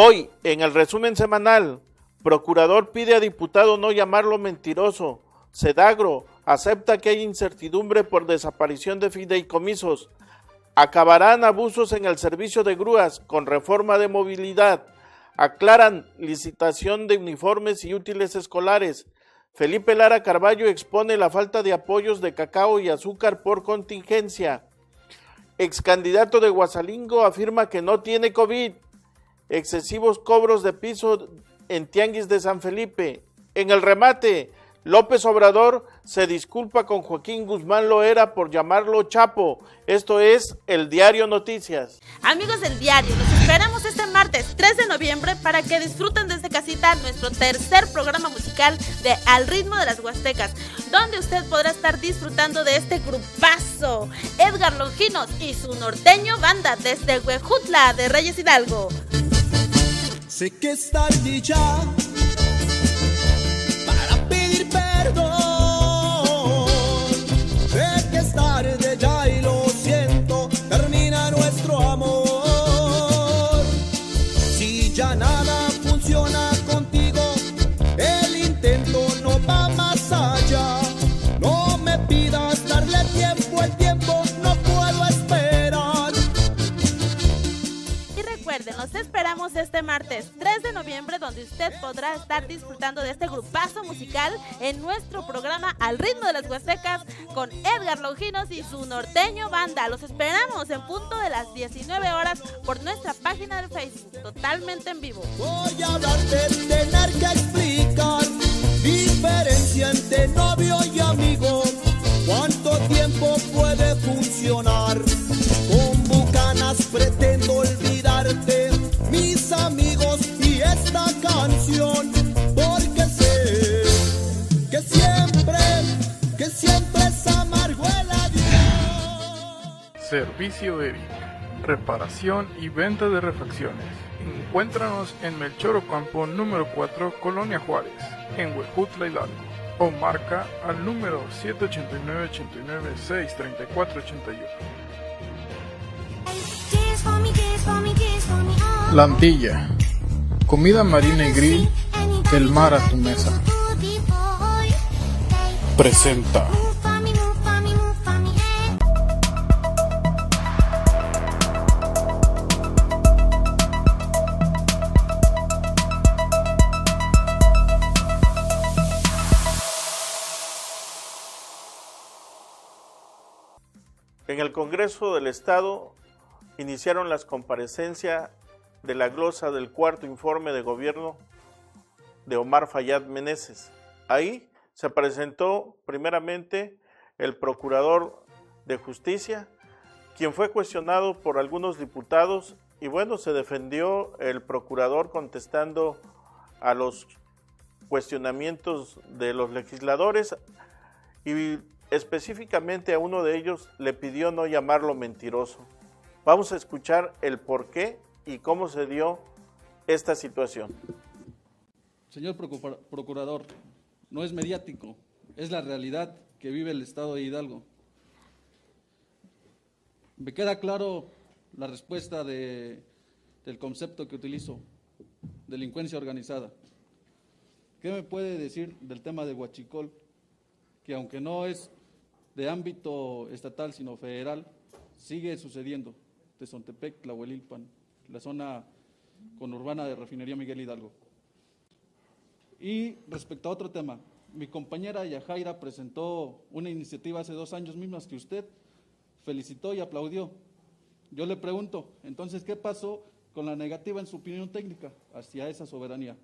Hoy, en el resumen semanal, Procurador pide a diputado no llamarlo mentiroso. Sedagro acepta que hay incertidumbre por desaparición de fideicomisos. Acabarán abusos en el servicio de grúas con reforma de movilidad. Aclaran licitación de uniformes y útiles escolares. Felipe Lara Carballo expone la falta de apoyos de cacao y azúcar por contingencia. Ex candidato de Guasalingo afirma que no tiene COVID. Excesivos cobros de piso en Tianguis de San Felipe. En el remate, López Obrador se disculpa con Joaquín Guzmán Loera por llamarlo Chapo. Esto es el Diario Noticias. Amigos del diario, los esperamos este martes 3 de noviembre para que disfruten desde casita nuestro tercer programa musical de Al ritmo de las Huastecas, donde usted podrá estar disfrutando de este grupazo. Edgar Longinos y su norteño banda desde Huejutla de Reyes Hidalgo. Sé que es tarde ya este martes 3 de noviembre donde usted podrá estar disfrutando de este grupazo musical en nuestro programa Al ritmo de las Huastecas con Edgar Longinos y su norteño banda. Los esperamos en punto de las 19 horas por nuestra página de Facebook, totalmente en vivo. Voy a hablarte, tener que explicar diferencia entre novio y amigo. ¿Cuánto tiempo puede funcionar? Con bucanas pretendo olvidarte, Servicio EVI. Reparación y venta de refacciones. Encuéntranos en Melchor Ocampo número 4, Colonia Juárez, en Huejutla Hidalgo. O marca al número 789 89 634 81. Lantilla. Comida marina y grill del mar a tu mesa. Presenta. En el Congreso del Estado iniciaron las comparecencias de la glosa del cuarto informe de gobierno de Omar Fayad Meneses. Ahí se presentó primeramente el procurador de justicia, quien fue cuestionado por algunos diputados y bueno, se defendió el procurador contestando a los cuestionamientos de los legisladores y específicamente a uno de ellos le pidió no llamarlo mentiroso. Vamos a escuchar el por qué y cómo se dio esta situación. Señor Procura- Procurador, no es mediático, es la realidad que vive el Estado de Hidalgo. Me queda claro la respuesta de- del concepto que utilizo, delincuencia organizada. ¿Qué me puede decir del tema de Huachicol, que aunque no es de ámbito estatal sino federal, sigue sucediendo? Tezontepec, Tlahuelilpan, la zona conurbana de Refinería Miguel Hidalgo. Y respecto a otro tema, mi compañera Yajaira presentó una iniciativa hace dos años mismas que usted felicitó y aplaudió. Yo le pregunto, entonces, ¿qué pasó con la negativa en su opinión técnica hacia esa soberanía?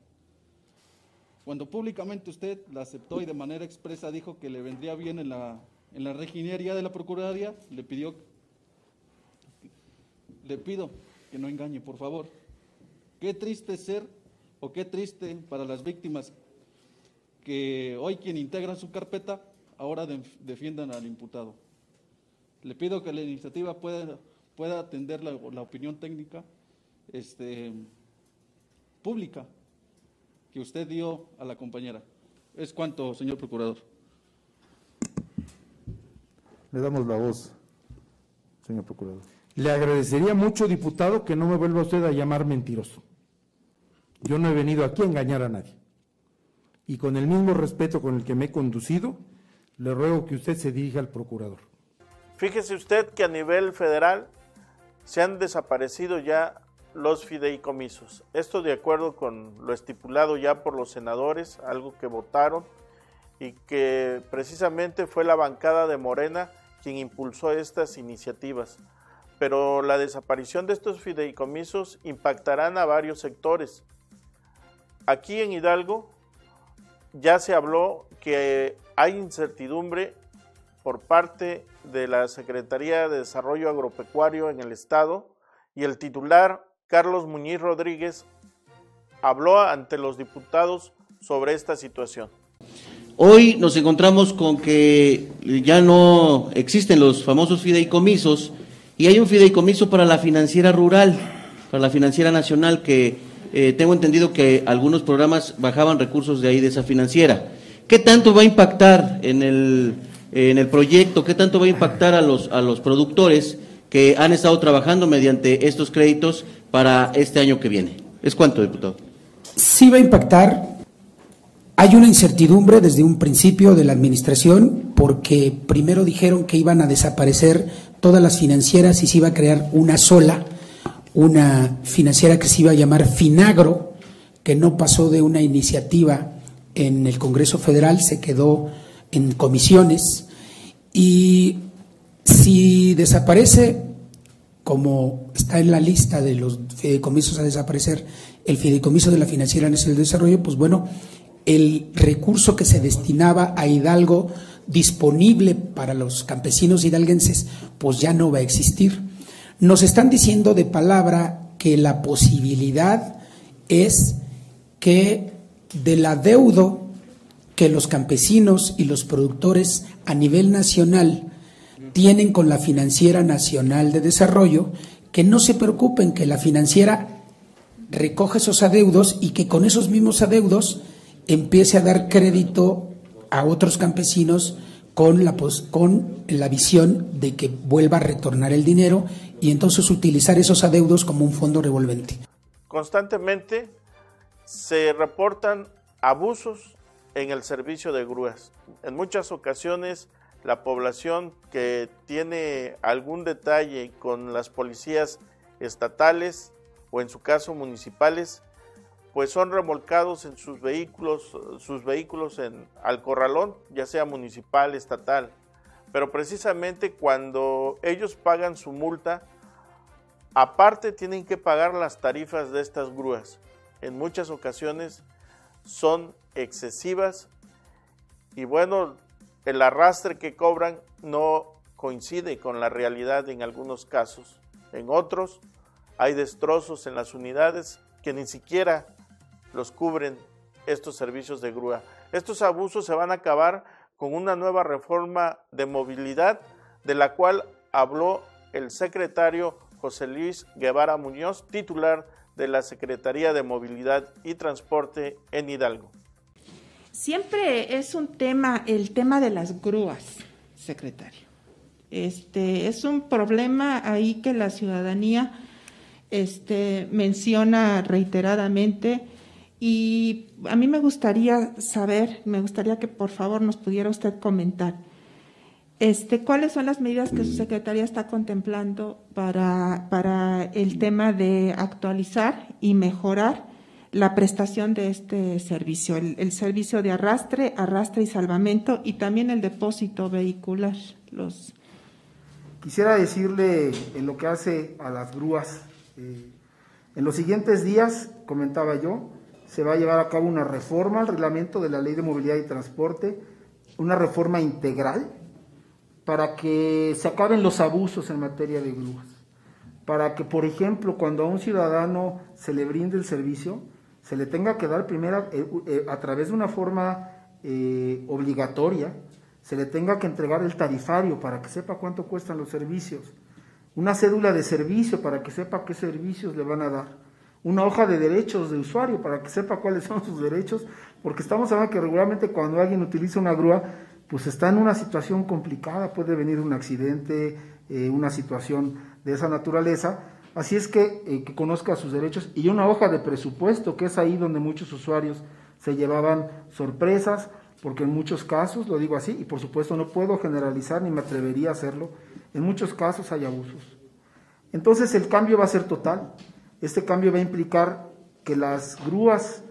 Cuando públicamente usted la aceptó y de manera expresa dijo que le vendría bien en la, en la reginería de la Procuraduría, le pidió, le pido que no engañe, por favor. Qué triste ser o qué triste para las víctimas que hoy quien integra su carpeta ahora de- defiendan al imputado. Le pido que la iniciativa pueda, pueda atender la, la opinión técnica este, pública que usted dio a la compañera. Es cuanto, señor procurador. Le damos la voz, señor procurador. Le agradecería mucho, diputado, que no me vuelva usted a llamar mentiroso. Yo no he venido aquí a engañar a nadie. Y con el mismo respeto con el que me he conducido, le ruego que usted se dirija al procurador. Fíjese usted que a nivel federal se han desaparecido ya los fideicomisos. Esto de acuerdo con lo estipulado ya por los senadores, algo que votaron y que precisamente fue la bancada de Morena quien impulsó estas iniciativas. Pero la desaparición de estos fideicomisos impactarán a varios sectores. Aquí en Hidalgo ya se habló que hay incertidumbre por parte de la Secretaría de Desarrollo Agropecuario en el Estado y el titular Carlos Muñiz Rodríguez habló ante los diputados sobre esta situación. Hoy nos encontramos con que ya no existen los famosos fideicomisos y hay un fideicomiso para la financiera rural, para la financiera nacional, que eh, tengo entendido que algunos programas bajaban recursos de ahí de esa financiera. ¿Qué tanto va a impactar en el, en el proyecto? ¿Qué tanto va a impactar a los, a los productores que han estado trabajando mediante estos créditos para este año que viene? ¿Es cuánto, diputado? Sí va a impactar. Hay una incertidumbre desde un principio de la administración porque primero dijeron que iban a desaparecer todas las financieras y se iba a crear una sola, una financiera que se iba a llamar Finagro, que no pasó de una iniciativa en el Congreso Federal, se quedó en comisiones. Y si desaparece, como está en la lista de los fideicomisos a desaparecer, el fideicomiso de la Financiera Nacional de Desarrollo, pues bueno, el recurso que se destinaba a Hidalgo disponible para los campesinos hidalguenses, pues ya no va a existir. Nos están diciendo de palabra que la posibilidad es que del adeudo que los campesinos y los productores a nivel nacional tienen con la Financiera Nacional de Desarrollo, que no se preocupen que la financiera recoge esos adeudos y que con esos mismos adeudos empiece a dar crédito a otros campesinos con la, con la visión de que vuelva a retornar el dinero y entonces utilizar esos adeudos como un fondo revolvente. Constantemente se reportan abusos en el servicio de grúas. En muchas ocasiones la población que tiene algún detalle con las policías estatales o en su caso municipales, pues son remolcados en sus vehículos, sus vehículos en, al corralón, ya sea municipal, estatal. Pero precisamente cuando ellos pagan su multa, aparte tienen que pagar las tarifas de estas grúas. En muchas ocasiones son excesivas y bueno, el arrastre que cobran no coincide con la realidad en algunos casos. En otros hay destrozos en las unidades que ni siquiera los cubren estos servicios de grúa. Estos abusos se van a acabar con una nueva reforma de movilidad de la cual habló el secretario José Luis Guevara Muñoz, titular de la Secretaría de Movilidad y Transporte en Hidalgo. Siempre es un tema, el tema de las grúas, secretario. Este es un problema ahí que la ciudadanía este, menciona reiteradamente y a mí me gustaría saber, me gustaría que por favor nos pudiera usted comentar, este, ¿cuáles son las medidas que su secretaría está contemplando para, para el tema de actualizar y mejorar la prestación de este servicio, el, el, servicio de arrastre, arrastre y salvamento y también el depósito vehicular? Los... Quisiera decirle en lo que hace a las grúas, eh, en los siguientes días, comentaba yo, se va a llevar a cabo una reforma al reglamento de la Ley de Movilidad y Transporte, una reforma integral para que se acaben los abusos en materia de grúas, para que, por ejemplo, cuando a un ciudadano se le brinde el servicio, se le tenga que dar primero eh, eh, a través de una forma eh, obligatoria, se le tenga que entregar el tarifario para que sepa cuánto cuestan los servicios, una cédula de servicio para que sepa qué servicios le van a dar una hoja de derechos de usuario para que sepa cuáles son sus derechos, porque estamos hablando que regularmente cuando alguien utiliza una grúa, pues está en una situación complicada, puede venir un accidente, eh, una situación de esa naturaleza, Así es que, eh, que conozca sus derechos y una hoja de presupuesto, que es ahí donde muchos usuarios se llevaban sorpresas, porque en muchos casos, lo digo así, y por supuesto no puedo generalizar ni me atrevería a hacerlo, en muchos casos hay abusos. Entonces el cambio va a ser total. Este cambio va a implicar que las grúas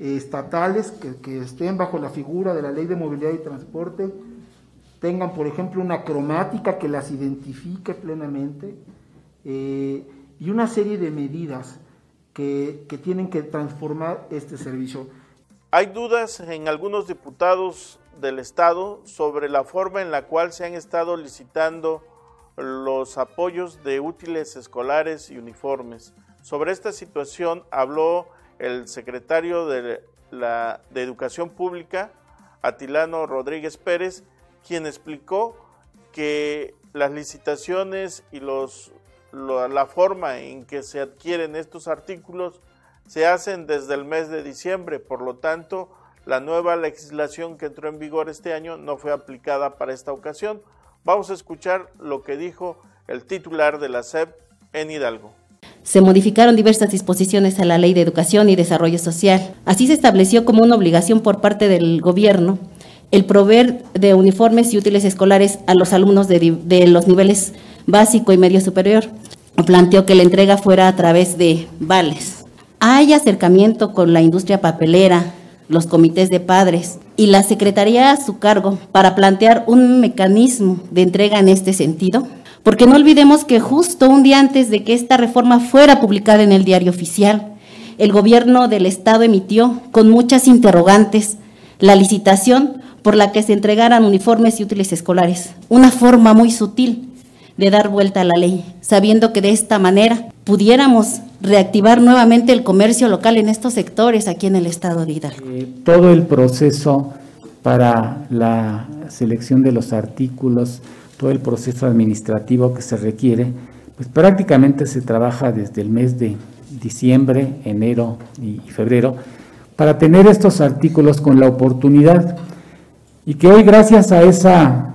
eh, estatales que, estén bajo la figura de la ley de movilidad y transporte tengan, por ejemplo, una cromática que las identifique plenamente eh, y una serie de medidas que tienen que transformar este servicio. Hay dudas en algunos diputados del Estado sobre la forma en la cual se han estado licitando los apoyos de útiles escolares y uniformes. Sobre esta situación habló el secretario de, la, de Educación Pública, Atilano Rodríguez Pérez, quien explicó que las licitaciones y los, lo, la forma en que se adquieren estos artículos se hacen desde el mes de diciembre, por lo tanto, la nueva legislación que entró en vigor este año no fue aplicada para esta ocasión. Vamos a escuchar lo que dijo el titular de la SEP en Hidalgo. Se modificaron diversas disposiciones a la Ley de Educación y Desarrollo Social. Así se estableció como una obligación por parte del gobierno el proveer de uniformes y útiles escolares a los alumnos de, los niveles básico y medio superior. Planteó que la entrega fuera a través de vales. Hay acercamiento con la industria papelera, los comités de padres y la Secretaría a su cargo para plantear un mecanismo de entrega en este sentido. Porque no olvidemos que justo un día antes de que esta reforma fuera publicada en el diario oficial, el gobierno del Estado emitió, con muchas interrogantes, la licitación por la que se entregaran uniformes y útiles escolares. Una forma muy sutil de dar vuelta a la ley, sabiendo que de esta manera pudiéramos reactivar nuevamente el comercio local en estos sectores aquí en el estado de Hidalgo. Eh, todo el proceso para la selección de los artículos, todo el proceso administrativo que se requiere, pues prácticamente se trabaja desde el mes de diciembre, enero y febrero para tener estos artículos con la oportunidad. Y que hoy gracias a esa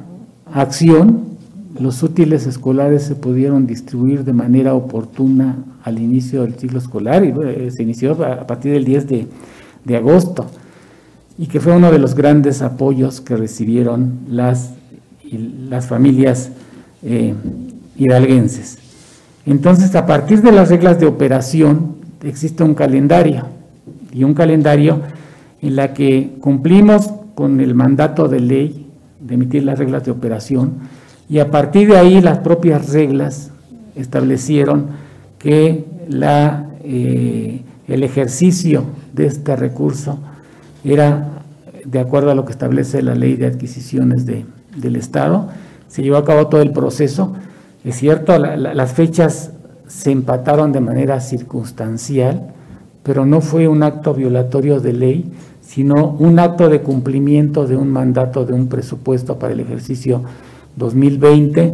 acción los útiles escolares se pudieron distribuir de manera oportuna al inicio del ciclo escolar y se inició a partir del 10 de, de agosto y que fue uno de los grandes apoyos que recibieron las, las familias eh, hidalguenses. Entonces, a partir de las reglas de operación, existe un calendario y un calendario en la que cumplimos con el mandato de ley de emitir las reglas de operación y a partir de ahí las propias reglas establecieron que la, eh, el ejercicio de este recurso era de acuerdo a lo que establece la ley de adquisiciones de, del Estado. Se llevó a cabo todo el proceso. Es cierto, la, la, las fechas se empataron de manera circunstancial, pero no fue un acto violatorio de ley, sino un acto de cumplimiento de un mandato de un presupuesto para el ejercicio 2020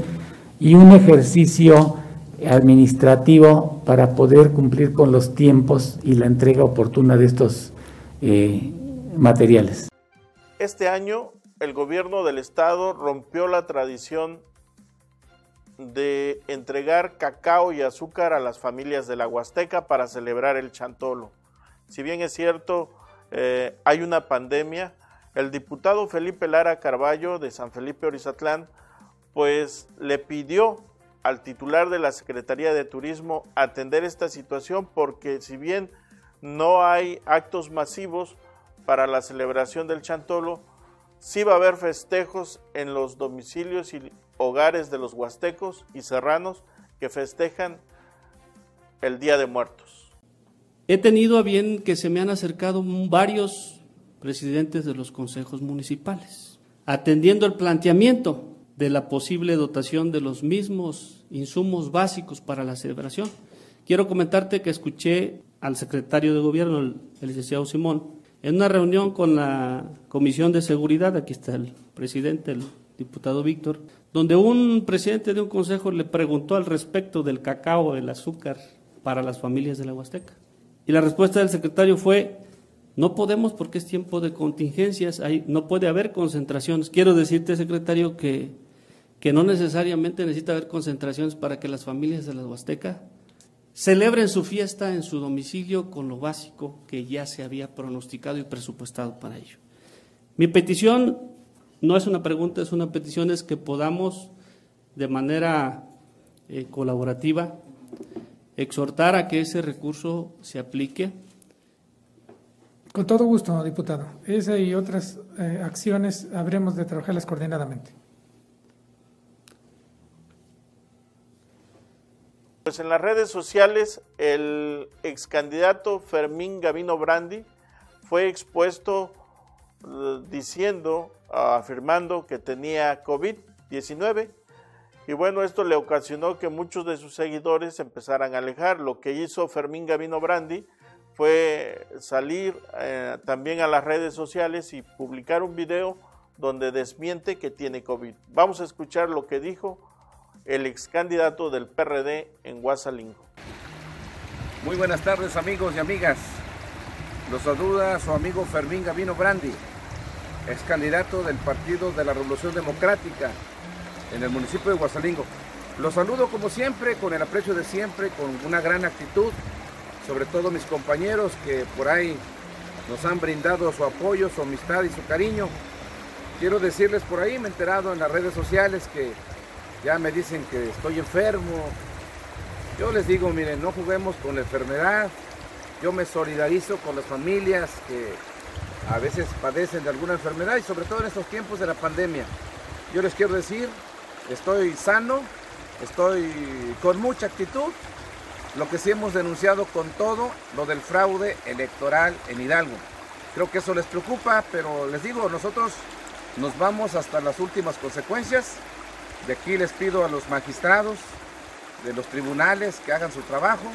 y un ejercicio administrativo para poder cumplir con los tiempos y la entrega oportuna de estos eh, materiales. Este año el gobierno del estado rompió la tradición de entregar cacao y azúcar a las familias de la Huasteca para celebrar el chantolo. Si bien es cierto, eh, hay una pandemia, el diputado Felipe Lara Carballo de San Felipe Orizatlán, pues le pidió al titular de la Secretaría de Turismo atender esta situación porque si bien no hay actos masivos para la celebración del Chantolo, sí va a haber festejos en los domicilios y hogares de los huastecos y serranos que festejan el Día de Muertos. He tenido a bien que se me han acercado varios presidentes de los consejos municipales, atendiendo el planteamiento de la posible dotación de los mismos insumos básicos para la celebración. Quiero comentarte que escuché al secretario de gobierno, el, licenciado Simón, en una reunión con la Comisión de Seguridad, aquí está el presidente, el diputado Víctor, donde un presidente de un consejo le preguntó al respecto del cacao, el azúcar para las familias de la Huasteca. Y la respuesta del secretario fue, no podemos porque es tiempo de contingencias, no puede haber concentraciones. Quiero decirte, secretario, que, que no necesariamente necesita haber concentraciones para que las familias de la Huasteca celebren su fiesta en su domicilio con lo básico que ya se había pronosticado y presupuestado para ello. Mi petición no es una pregunta, es una petición, es que podamos de manera eh, colaborativa exhortar a que ese recurso se aplique. Con todo gusto, diputado. Esa y otras eh, acciones habremos de trabajarlas coordinadamente. Pues en las redes sociales el ex candidato Fermín Gavino Brandi fue expuesto eh, diciendo, afirmando que tenía COVID-19 y bueno, esto le ocasionó que muchos de sus seguidores empezaran a alejar. Lo que hizo Fermín Gavino Brandi fue salir eh, también a las redes sociales y publicar un video donde desmiente que tiene COVID. Vamos a escuchar lo que dijo el ex candidato del PRD en Guasalingo. Muy buenas tardes amigos y amigas. Los saluda su amigo Fermín Gavino Brandi, ex candidato del Partido de la Revolución Democrática en el municipio de Guasalingo. Los saludo como siempre, con el aprecio de siempre, con una gran actitud, sobre todo mis compañeros que por ahí nos han brindado su apoyo, su amistad y su cariño. Quiero decirles por ahí, me he enterado en las redes sociales que ya me dicen que estoy enfermo. Yo les digo, miren, no juguemos con la enfermedad. Yo me solidarizo con las familias que a veces padecen de alguna enfermedad y sobre todo en estos tiempos de la pandemia. Yo les quiero decir, estoy sano, estoy con mucha actitud. Lo que sí hemos denunciado con todo, lo del fraude electoral en Hidalgo. Creo que eso les preocupa, pero les digo, nosotros nos vamos hasta las últimas consecuencias. De aquí les pido a los magistrados de los tribunales que hagan su trabajo.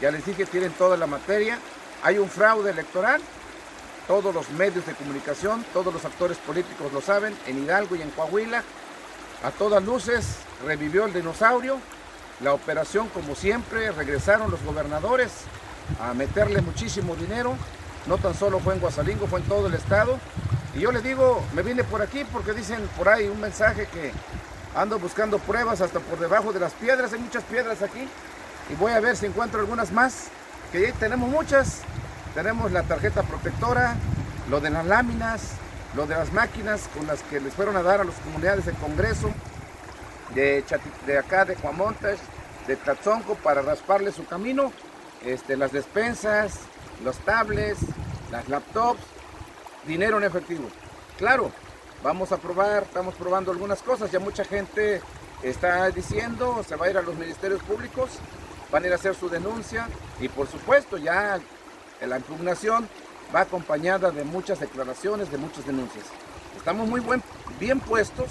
Ya les dije, tienen toda la materia. Hay un fraude electoral. Todos los medios de comunicación, todos los actores políticos lo saben, en Hidalgo y en Coahuila. A todas luces revivió el dinosaurio. La operación, como siempre, regresaron los gobernadores a meterle muchísimo dinero. No tan solo fue en Guasalingo, fue en todo el estado. Y yo les digo, me vine por aquí porque dicen por ahí un mensaje que ando buscando pruebas hasta por debajo de las piedras. Hay muchas piedras aquí. Y voy a ver si encuentro algunas más. Que ya tenemos muchas. Tenemos la tarjeta protectora, lo de las láminas, lo de las máquinas con las que les fueron a dar a las comunidades del Congreso, de, de acá de Juamontes, de Tatzonco, para rasparle su camino, este, las despensas, los tablets, las laptops, dinero en efectivo. Claro, vamos a probar, estamos probando algunas cosas, ya mucha gente está diciendo, se va a ir a los ministerios públicos, van a ir a hacer su denuncia y por supuesto ya la impugnación va acompañada de muchas declaraciones, de muchas denuncias. Estamos muy buen, bien puestos,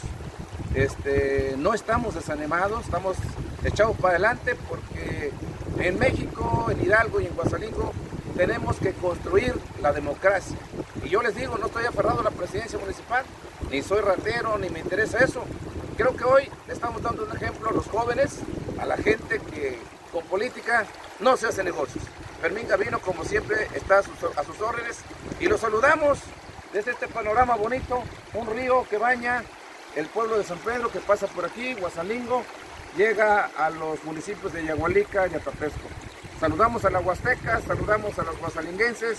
este, no estamos desanimados, estamos echados para adelante porque en México, en Hidalgo y en Guasalingo tenemos que construir la democracia. Y yo les digo, no estoy aferrado a la presidencia municipal, ni soy ratero, ni me interesa eso. Creo que hoy le estamos dando un ejemplo a los jóvenes, a la gente que con política no se hace negocios. Fermín Gavino, como siempre, está a sus, órdenes y lo saludamos desde este panorama bonito, un río que baña el pueblo de San Pedro, que pasa por aquí, Guasalingo, llega a los municipios de Yagualica y Atapesco. Saludamos a la Huasteca, saludamos a los guasalinguenses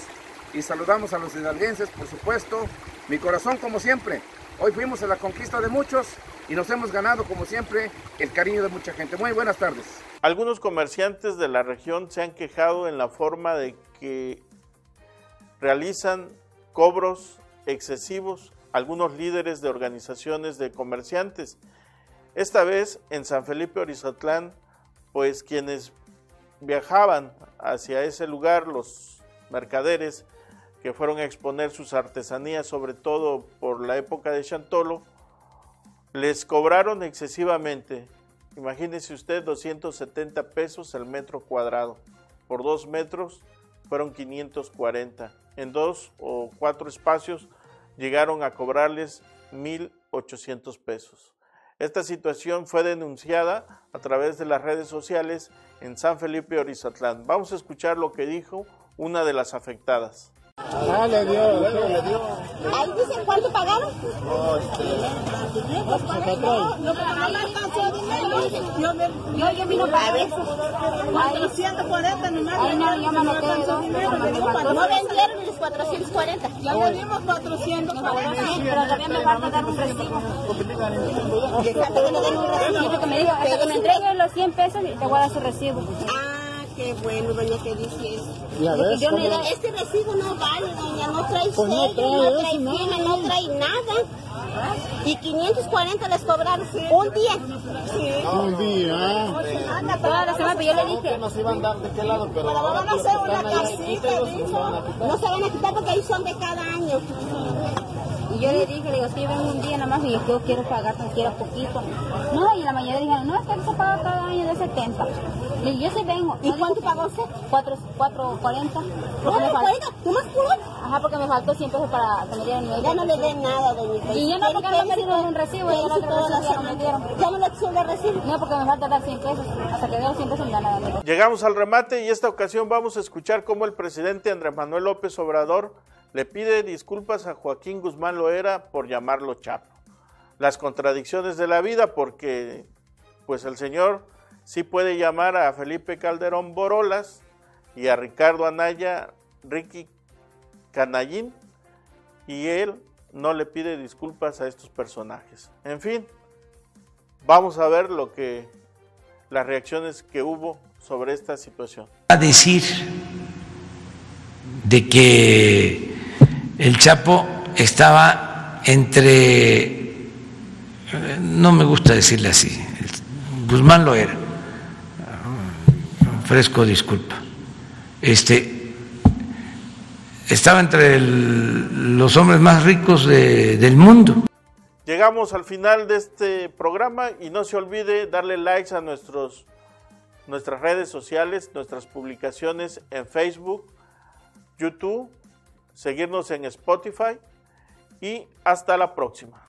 y saludamos a los hidalguenses, por supuesto. Mi corazón, como siempre, hoy fuimos a la conquista de muchos y nos hemos ganado, como siempre, el cariño de mucha gente. Muy buenas tardes. Algunos comerciantes de la región se han quejado en la forma de que realizan cobros excesivos algunos líderes de organizaciones de comerciantes. Esta vez en San Felipe Orizatlán, pues quienes viajaban hacia ese lugar, los mercaderes que fueron a exponer sus artesanías, sobre todo por la época de Chantolo, les cobraron excesivamente Imagínese usted 270 pesos el metro cuadrado. Por dos metros fueron 540. En dos o cuatro espacios llegaron a cobrarles 1.800 pesos. Esta situación fue denunciada a través de las redes sociales en San Felipe Orizatlán. Vamos a escuchar lo que dijo una de las afectadas. Ah, le dio, le dio. Ahí dicen cuánto pagaron. No, este. No, no, no me alcanzó dinero. Yo, yo, yo vino para eso. 440 nomás. Ahí no, yo me no alcanzó dinero. No vendieron los 440. Ya le dimos 400. Sí, pero todavía me falta dar un recibo. Exacto, que le den un recibo. Sí, porque me dijo, hasta que me entreguen los 100 pesos y te voy a dar su recibo. Ah, qué bueno, doña, que dice eso. Ya ves, Yo da, este recibo no vale, doña, no trae Pues no trae no eso, trae nada. firma, no trae nada. Y 540 les cobraron un día. Sí. Un día. Anda, Toda la semana, pero yo le dije. Nos iban a dar de qué lado, pero. Pero ahora van a hacer una casita, dijo. no. No se van a quitar porque ahí son de cada año. Y yo le dije, le digo, yo vengo un día nomás y yo quiero pagar siquiera poquito. No, y en la mañana dijeron, no, es que se paga cada año de 70. Le digo, yo sí vengo. ¿Y cuánto pagó usted? 4, 440. Porque me ¿Cuatro faltó. ¿Tú más puro? Ajá, porque me faltó 100 pesos para que me dieran mi Ya no le den nada, doña. Y yo no, porque no me dieron un recibo, ya no ya no me dieron. Ya no le el recibo. No, porque me falta dar 100 pesos. Hasta que los 100 pesos me dan nada. Llegamos al remate y esta ocasión vamos a escuchar cómo el presidente Andrés Manuel López Obrador le pide disculpas a Joaquín Guzmán Loera por llamarlo Chapo. Las contradicciones de la vida porque pues el señor sí puede llamar a Felipe Calderón Borolas y a Ricardo Anaya Ricky Canallín y él no le pide disculpas a estos personajes. En fin, vamos a ver lo que las reacciones que hubo sobre esta situación. a decir de que el Chapo estaba entre, no me gusta decirle así, Guzmán lo era, ofrezco disculpa, este, estaba entre los hombres más ricos de- del mundo. Llegamos al final de este programa y no se olvide darle likes a nuestros, nuestras redes sociales, nuestras publicaciones en Facebook, YouTube, seguirnos en Spotify y hasta la próxima.